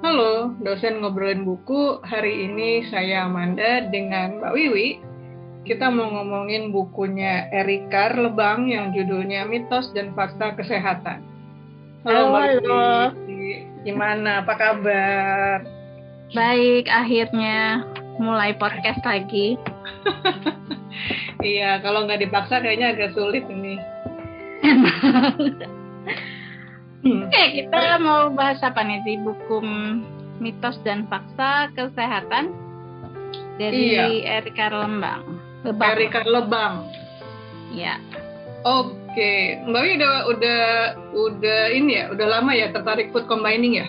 Halo, dosen ngobrolin buku. Hari ini saya Amanda dengan Mbak Wiwi. Kita mau ngomongin bukunya Erika Lebang yang judulnya Mitos dan Fakta Kesehatan. Halo, Mbak halo. Wiwi. Gimana? Apa kabar? Baik, akhirnya mulai podcast lagi. iya, kalau nggak dipaksa kayaknya agak sulit ini. Hmm. Oke, kita mau bahas apa nih di buku mitos dan fakta kesehatan dari iya. Erika Lembang. Lebang. Erika Lebang. Iya. Oke, Mbak Wi udah udah udah ini ya, udah lama ya tertarik food combining ya?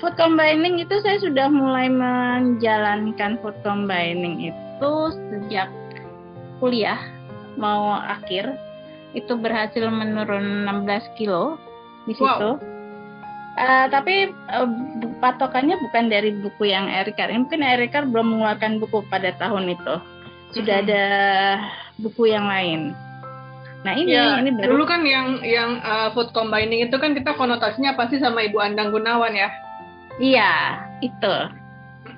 Food combining itu saya sudah mulai menjalankan food combining itu sejak kuliah mau akhir itu berhasil menurun 16 kilo di situ. Wow. Uh, tapi uh, patokannya bukan dari buku yang Erika. Mungkin Erika belum mengeluarkan buku pada tahun itu. Sudah mm-hmm. ada buku yang lain. Nah ini ya, ini baru. Dulu kan yang yang uh, food combining itu kan kita konotasinya pasti sama Ibu Andang Gunawan ya. Iya itu.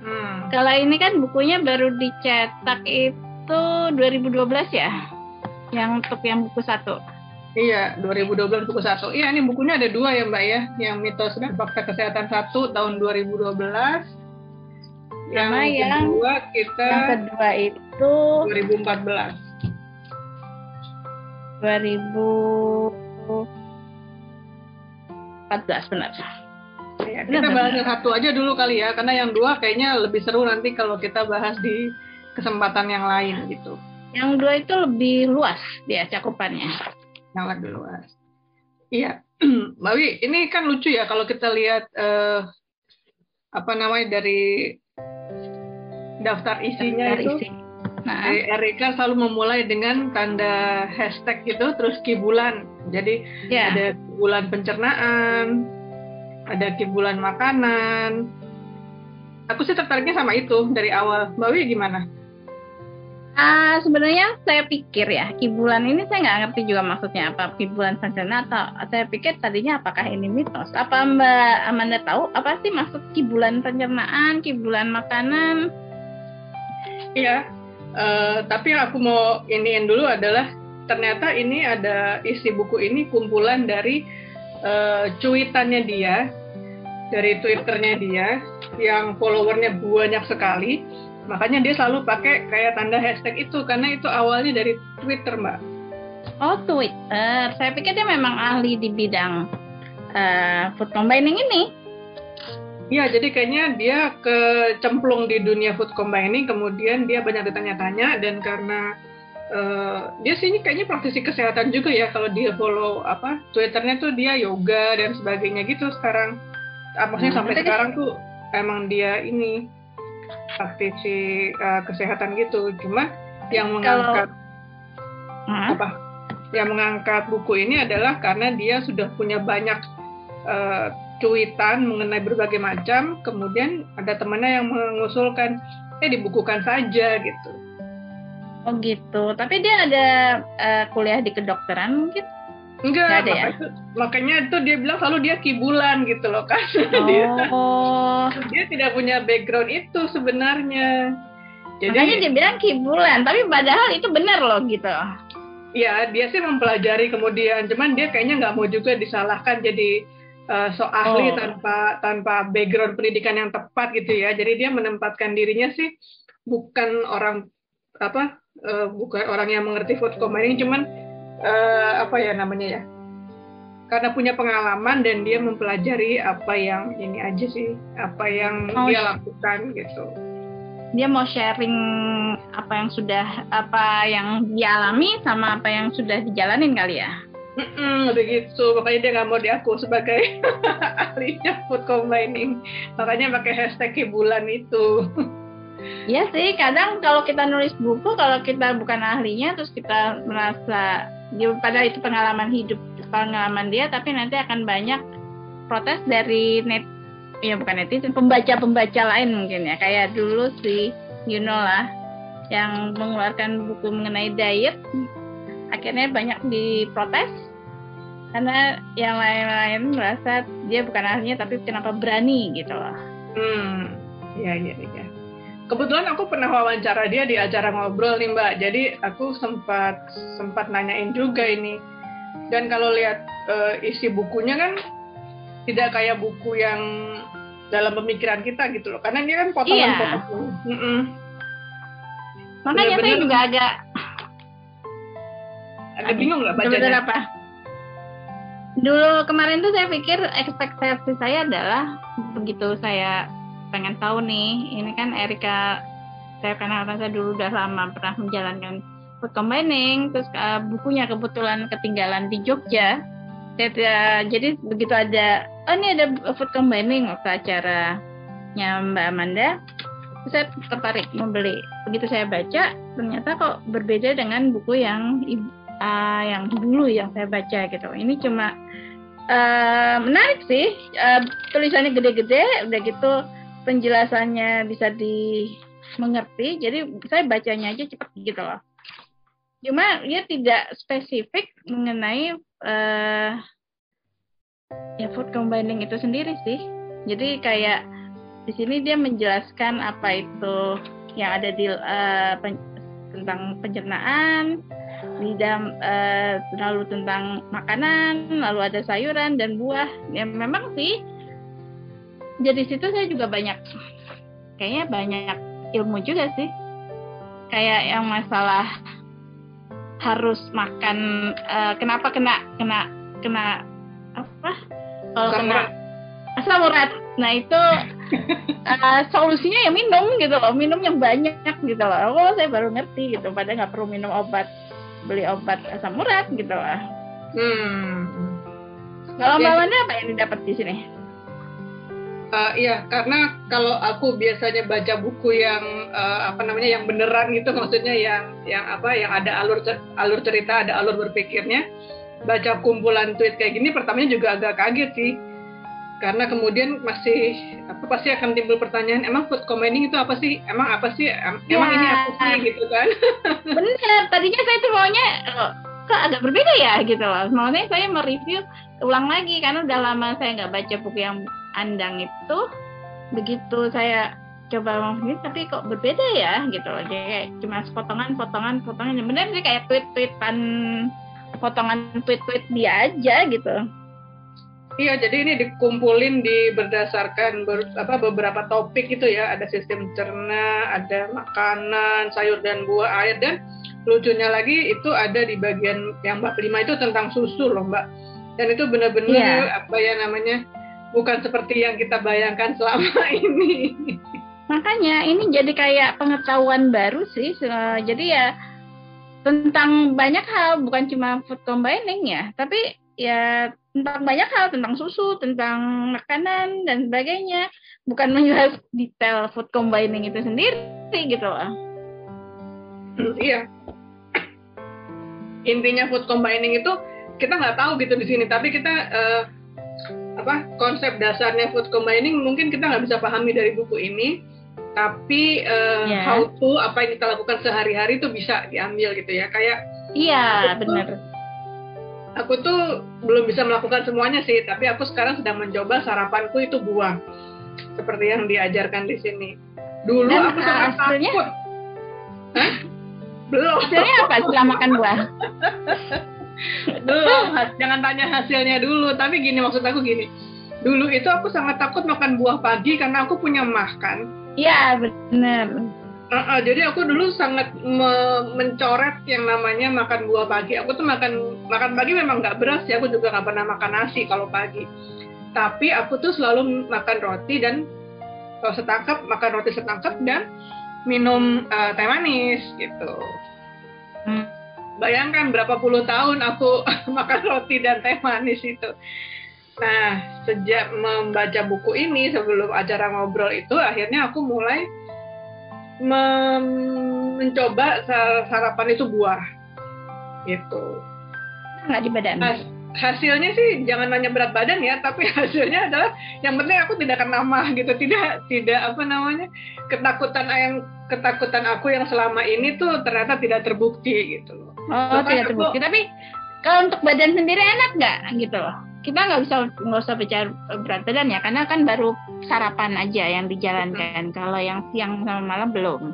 Hmm. Kalau ini kan bukunya baru dicetak itu 2012 ya, yang untuk yang buku satu. Iya, 2012 buku satu. Iya, ini bukunya ada dua ya Mbak ya, yang mitos dan fakta kesehatan satu tahun 2012. Yang Sama yang kedua kita yang kedua itu 2014. 2014 benar. Ya, kita benar, bahas yang satu aja dulu kali ya, karena yang dua kayaknya lebih seru nanti kalau kita bahas di kesempatan yang lain gitu. Yang dua itu lebih luas dia cakupannya lebih luas. Iya, Mbak Wi, ini kan lucu ya kalau kita lihat uh, apa namanya dari daftar isinya daftar itu. Isi. Nah. Erika selalu memulai dengan tanda hashtag gitu, terus kibulan. Jadi yeah. ada kibulan pencernaan, ada kibulan makanan. Aku sih tertariknya sama itu dari awal. Mbak Wi gimana? Uh, sebenarnya saya pikir ya kibulan ini saya nggak ngerti juga maksudnya apa kibulan sancana atau saya pikir tadinya apakah ini mitos? Apa Mbak Amanda tahu? Apa sih maksud kibulan pencernaan kibulan makanan? Iya uh, tapi yang aku mau iniin dulu adalah ternyata ini ada isi buku ini kumpulan dari uh, cuitannya dia dari twitternya dia yang followernya banyak sekali Makanya dia selalu pakai kayak tanda hashtag itu karena itu awalnya dari Twitter, Mbak. Oh, Twitter. Saya pikir dia memang ahli di bidang uh, food combining ini. Iya, jadi kayaknya dia kecemplung di dunia food combining, kemudian dia banyak ditanya-tanya dan karena uh, dia sih ini kayaknya praktisi kesehatan juga ya kalau dia follow apa Twitternya tuh dia yoga dan sebagainya gitu sekarang. Ah, maksudnya hmm, sampai sekarang tuh emang dia ini praktisi uh, kesehatan gitu. Cuma yang mengangkat Kalau, apa? Yang mengangkat buku ini adalah karena dia sudah punya banyak uh, cuitan mengenai berbagai macam. Kemudian ada temannya yang mengusulkan, eh dibukukan saja gitu. Oh gitu. Tapi dia ada uh, kuliah di kedokteran mungkin? Enggak, ada ya? itu, makanya itu dia bilang selalu dia kibulan gitu loh kan. Oh. dia, dia tidak punya background itu sebenarnya. Jadi makanya dia bilang kibulan, tapi padahal itu benar loh gitu. Iya, dia sih mempelajari kemudian, cuman dia kayaknya nggak mau juga disalahkan jadi uh, so ahli oh. tanpa tanpa background pendidikan yang tepat gitu ya. Jadi dia menempatkan dirinya sih bukan orang apa uh, bukan orang yang mengerti food combining, cuman uh, apa ya namanya ya? Karena punya pengalaman dan dia mempelajari apa yang ini aja sih apa yang oh, dia lakukan gitu. Dia mau sharing apa yang sudah apa yang dialami sama apa yang sudah dijalanin kali ya? Mm-mm, begitu makanya dia nggak mau diaku sebagai ahlinya food combining. Makanya pakai hashtag bulan itu. Iya sih, kadang kalau kita nulis buku, kalau kita bukan ahlinya, terus kita merasa pada itu pengalaman hidup pengalaman dia tapi nanti akan banyak protes dari net ya bukan netizen pembaca pembaca lain mungkin ya. Kayak dulu si you know lah yang mengeluarkan buku mengenai diet akhirnya banyak diprotes karena yang lain-lain merasa dia bukan ahlinya tapi kenapa berani gitu loh. Hmm iya iya iya kebetulan aku pernah wawancara dia di acara ngobrol nih mbak. Jadi aku sempat sempat nanyain juga ini. Dan kalau lihat uh, isi bukunya kan tidak kayak buku yang dalam pemikiran kita gitu loh. Karena dia kan potongan-potongan. Iya. mm -mm. makanya -bener, saya juga agak agak bingung nggak bacanya? Apa? Dulu kemarin tuh saya pikir ekspektasi saya adalah begitu saya pengen tahu nih ini kan Erika saya kenal saya dulu udah lama pernah menjalankan food combining terus uh, bukunya kebetulan ketinggalan di Jogja saya, jadi begitu ada oh ini ada food combining waktu acaranya Mbak Amanda saya tertarik membeli begitu saya baca ternyata kok berbeda dengan buku yang uh, yang dulu yang saya baca gitu. Ini cuma uh, menarik sih. Uh, tulisannya gede-gede, udah gitu penjelasannya bisa dimengerti. Jadi saya bacanya aja cepet gitu loh. Cuma dia tidak spesifik mengenai uh, ya food combining itu sendiri sih. Jadi kayak di sini dia menjelaskan apa itu yang ada di uh, pen, tentang pencernaan, di dalam uh, lalu tentang makanan, lalu ada sayuran dan buah. Ya memang sih. Jadi situ saya juga banyak kayaknya banyak ilmu juga sih. Kayak yang masalah harus makan uh, kenapa kena kena kena apa? Kalau kena asam urat. Nah, itu uh, solusinya ya minum gitu loh, minum yang banyak gitu loh. Oh, saya baru ngerti gitu, padahal nggak perlu minum obat beli obat asam urat gitu lah. Hmm. Kalau Mbak Wanda apa yang didapat di sini? Uh, iya, karena kalau aku biasanya baca buku yang uh, apa namanya yang beneran gitu, maksudnya yang yang apa yang ada alur alur cerita, ada alur berpikirnya. Baca kumpulan tweet kayak gini, pertamanya juga agak kaget sih. Karena kemudian masih apa pasti akan timbul pertanyaan emang food combining itu apa sih? Emang apa sih? Emang ya. ini apa sih? Gitu kan. Benar tadinya saya tuh maunya oh, kok agak berbeda ya? Gitu loh. Maunya saya mereview ulang lagi karena udah lama saya nggak baca buku yang andang itu begitu saya coba ngomongin tapi kok berbeda ya gitu loh jadi kayak cuma potongan potongan potongan benar sih kayak tweet tweetan potongan tweet tweet dia aja gitu Iya, jadi ini dikumpulin di berdasarkan ber, apa beberapa topik itu ya, ada sistem cerna, ada makanan, sayur dan buah, air dan lucunya lagi itu ada di bagian yang bab lima itu tentang susu loh, Mbak. Dan itu benar-benar yeah. apa ya namanya? Bukan seperti yang kita bayangkan selama ini. Makanya ini jadi kayak pengetahuan baru sih. Jadi ya tentang banyak hal bukan cuma food combining ya, tapi ya tentang banyak hal tentang susu tentang makanan dan sebagainya bukan menjelas detail food combining itu sendiri gitu loh iya intinya food combining itu kita nggak tahu gitu di sini tapi kita uh, apa konsep dasarnya food combining mungkin kita nggak bisa pahami dari buku ini tapi uh, yeah. how to apa yang kita lakukan sehari-hari itu bisa diambil gitu ya kayak iya benar aku tuh belum bisa melakukan semuanya sih, tapi aku sekarang sedang mencoba sarapanku itu buah, seperti yang diajarkan di sini. Dulu Dan aku sangat hasilnya? takut. Hah? Belum. Hasilnya apa setelah makan buah? belum, jangan tanya hasilnya dulu. Tapi gini maksud aku gini, dulu itu aku sangat takut makan buah pagi karena aku punya mah kan. Iya benar Uh, uh, jadi aku dulu sangat me mencoret yang namanya makan buah pagi. Aku tuh makan makan pagi memang nggak beras ya. Aku juga nggak pernah makan nasi kalau pagi. Tapi aku tuh selalu makan roti dan kalau setangkap makan roti setangkap dan minum uh, teh manis gitu. Bayangkan berapa puluh tahun aku makan roti dan teh manis itu. Nah, sejak membaca buku ini sebelum acara ngobrol itu, akhirnya aku mulai mencoba sarapan itu buah gitu. Nggak di badan? Has, hasilnya sih jangan nanya berat badan ya tapi hasilnya adalah yang penting aku tidak kena mah gitu. Tidak tidak apa namanya ketakutan yang ketakutan aku yang selama ini tuh ternyata tidak terbukti gitu loh oh tidak terbukti. Tapi kalau untuk badan sendiri enak nggak? Gitu loh. Kita nggak bisa nggak usah bicara berat badan ya karena kan baru sarapan aja yang dijalankan. Hmm. kalau yang siang sama malam belum.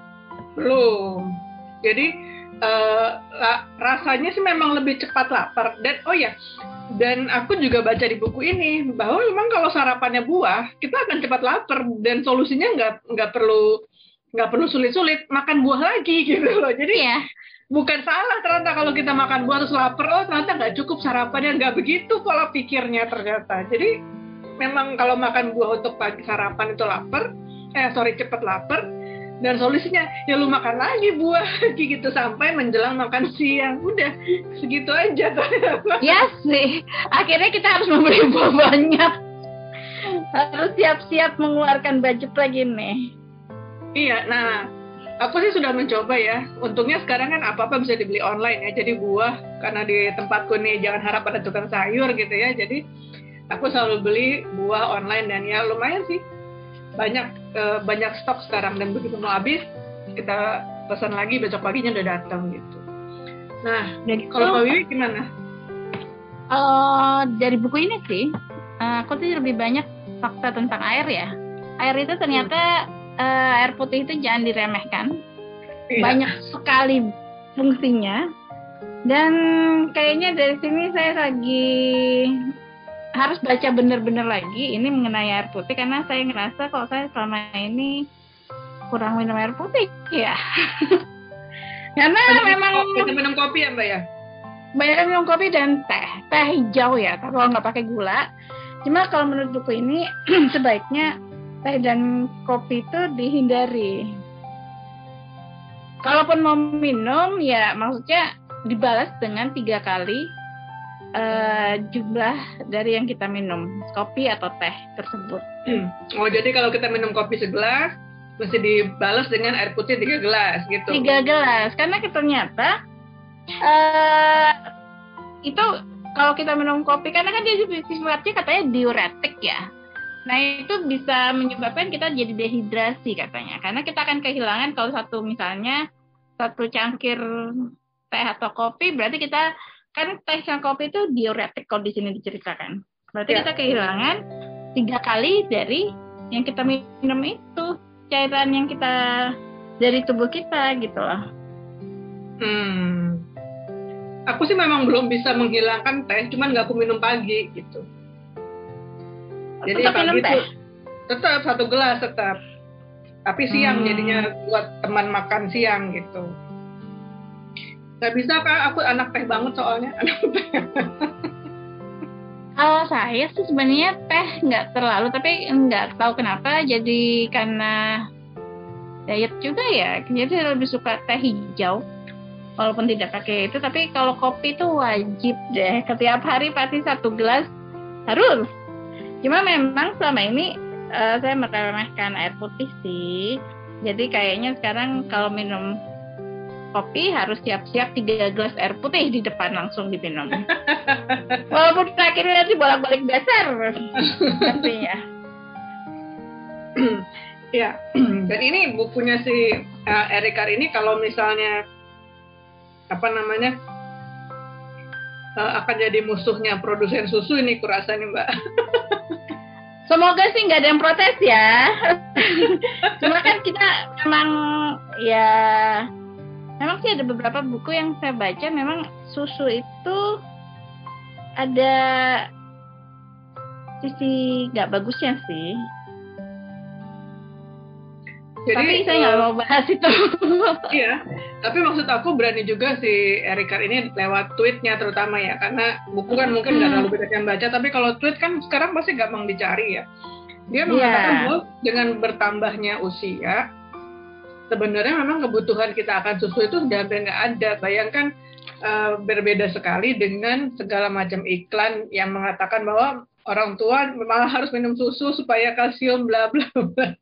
Belum. Jadi uh, rasanya sih memang lebih cepat lapar. Dan oh ya dan aku juga baca di buku ini bahwa memang kalau sarapannya buah kita akan cepat lapar. Dan solusinya nggak nggak perlu nggak perlu sulit-sulit makan buah lagi gitu loh. Jadi ya bukan salah ternyata kalau kita makan buah terus lapar. Oh ternyata nggak cukup sarapannya. Nggak begitu pola pikirnya ternyata. Jadi memang kalau makan buah untuk pagi sarapan itu lapar eh sorry cepat lapar dan solusinya ya lu makan lagi buah. Gitu sampai menjelang makan siang. Udah segitu aja. Ya sih. Akhirnya kita harus membeli buah banyak. Harus siap-siap mengeluarkan budget lagi nih. Iya nah aku sih sudah mencoba ya. Untungnya sekarang kan apa-apa bisa dibeli online ya. Jadi buah karena di tempatku nih jangan harap ada tukang sayur gitu ya. Jadi aku selalu beli buah online dan ya lumayan sih banyak uh, banyak stok sekarang dan begitu mau habis kita pesan lagi besok paginya udah datang gitu. Nah, jadi kalau Pak Wiwi gimana? Uh, dari buku ini sih, uh, aku sih lebih banyak fakta tentang air ya. Air itu ternyata hmm uh, air putih itu jangan diremehkan. Iya. Banyak sekali fungsinya. Dan kayaknya dari sini saya lagi harus baca benar-benar lagi ini mengenai air putih karena saya ngerasa kalau saya selama ini kurang minum air putih ya. karena banyak memang kopi, minum kopi ya mbak ya. Banyak minum kopi dan teh, teh hijau ya, kalau nggak pakai gula. Cuma kalau menurut buku ini sebaiknya teh dan kopi itu dihindari. Kalaupun mau minum, ya maksudnya dibalas dengan tiga kali uh, jumlah dari yang kita minum, kopi atau teh tersebut. Hmm. Oh, jadi kalau kita minum kopi segelas, mesti dibalas dengan air putih tiga gelas, gitu? Tiga gelas, karena ternyata uh, itu kalau kita minum kopi, karena kan dia sifatnya katanya diuretik ya. Nah itu bisa menyebabkan kita jadi dehidrasi katanya, karena kita akan kehilangan kalau satu misalnya satu cangkir teh atau kopi, berarti kita kan teh dan kopi itu diuretik kalau di sini diceritakan. Berarti ya. kita kehilangan tiga kali dari yang kita minum itu cairan yang kita dari tubuh kita gitu loh. Hmm. Aku sih memang belum bisa menghilangkan teh, cuman nggak aku minum pagi gitu. Jadi tetap pagi itu tetap satu gelas tetap. Tapi siang hmm. jadinya buat teman makan siang gitu. Gak bisa kak, aku anak teh banget soalnya. Kalau saya sih sebenarnya teh nggak terlalu, tapi nggak tahu kenapa jadi karena diet juga ya. Jadi saya lebih suka teh hijau, walaupun tidak pakai itu. Tapi kalau kopi itu wajib deh. Setiap hari pasti satu gelas harus. Cuma memang selama ini uh, saya meremehkan air putih sih. Jadi kayaknya sekarang kalau minum kopi harus siap-siap tiga gelas air putih di depan langsung diminum. Walaupun akhirnya nanti bolak-balik dasar pastinya. ya, dan ini bukunya si uh, Erika ini kalau misalnya apa namanya uh, akan jadi musuhnya produsen susu ini kurasa nih mbak. Semoga sih nggak ada yang protes ya. Cuma kan kita memang ya memang sih ada beberapa buku yang saya baca memang susu itu ada sisi nggak bagusnya sih. Jadi, tapi saya nggak uh, mau bahas itu. iya, tapi maksud aku berani juga si Erika ini lewat tweetnya terutama ya, karena buku kan mungkin nggak hmm. terlalu banyak yang baca, tapi kalau tweet kan sekarang pasti gampang dicari ya. Dia iya. mengatakan yeah. bahwa dengan bertambahnya usia, sebenarnya memang kebutuhan kita akan susu itu sudah hampir nggak ada. Bayangkan uh, berbeda sekali dengan segala macam iklan yang mengatakan bahwa orang tua malah harus minum susu supaya kalsium bla bla bla.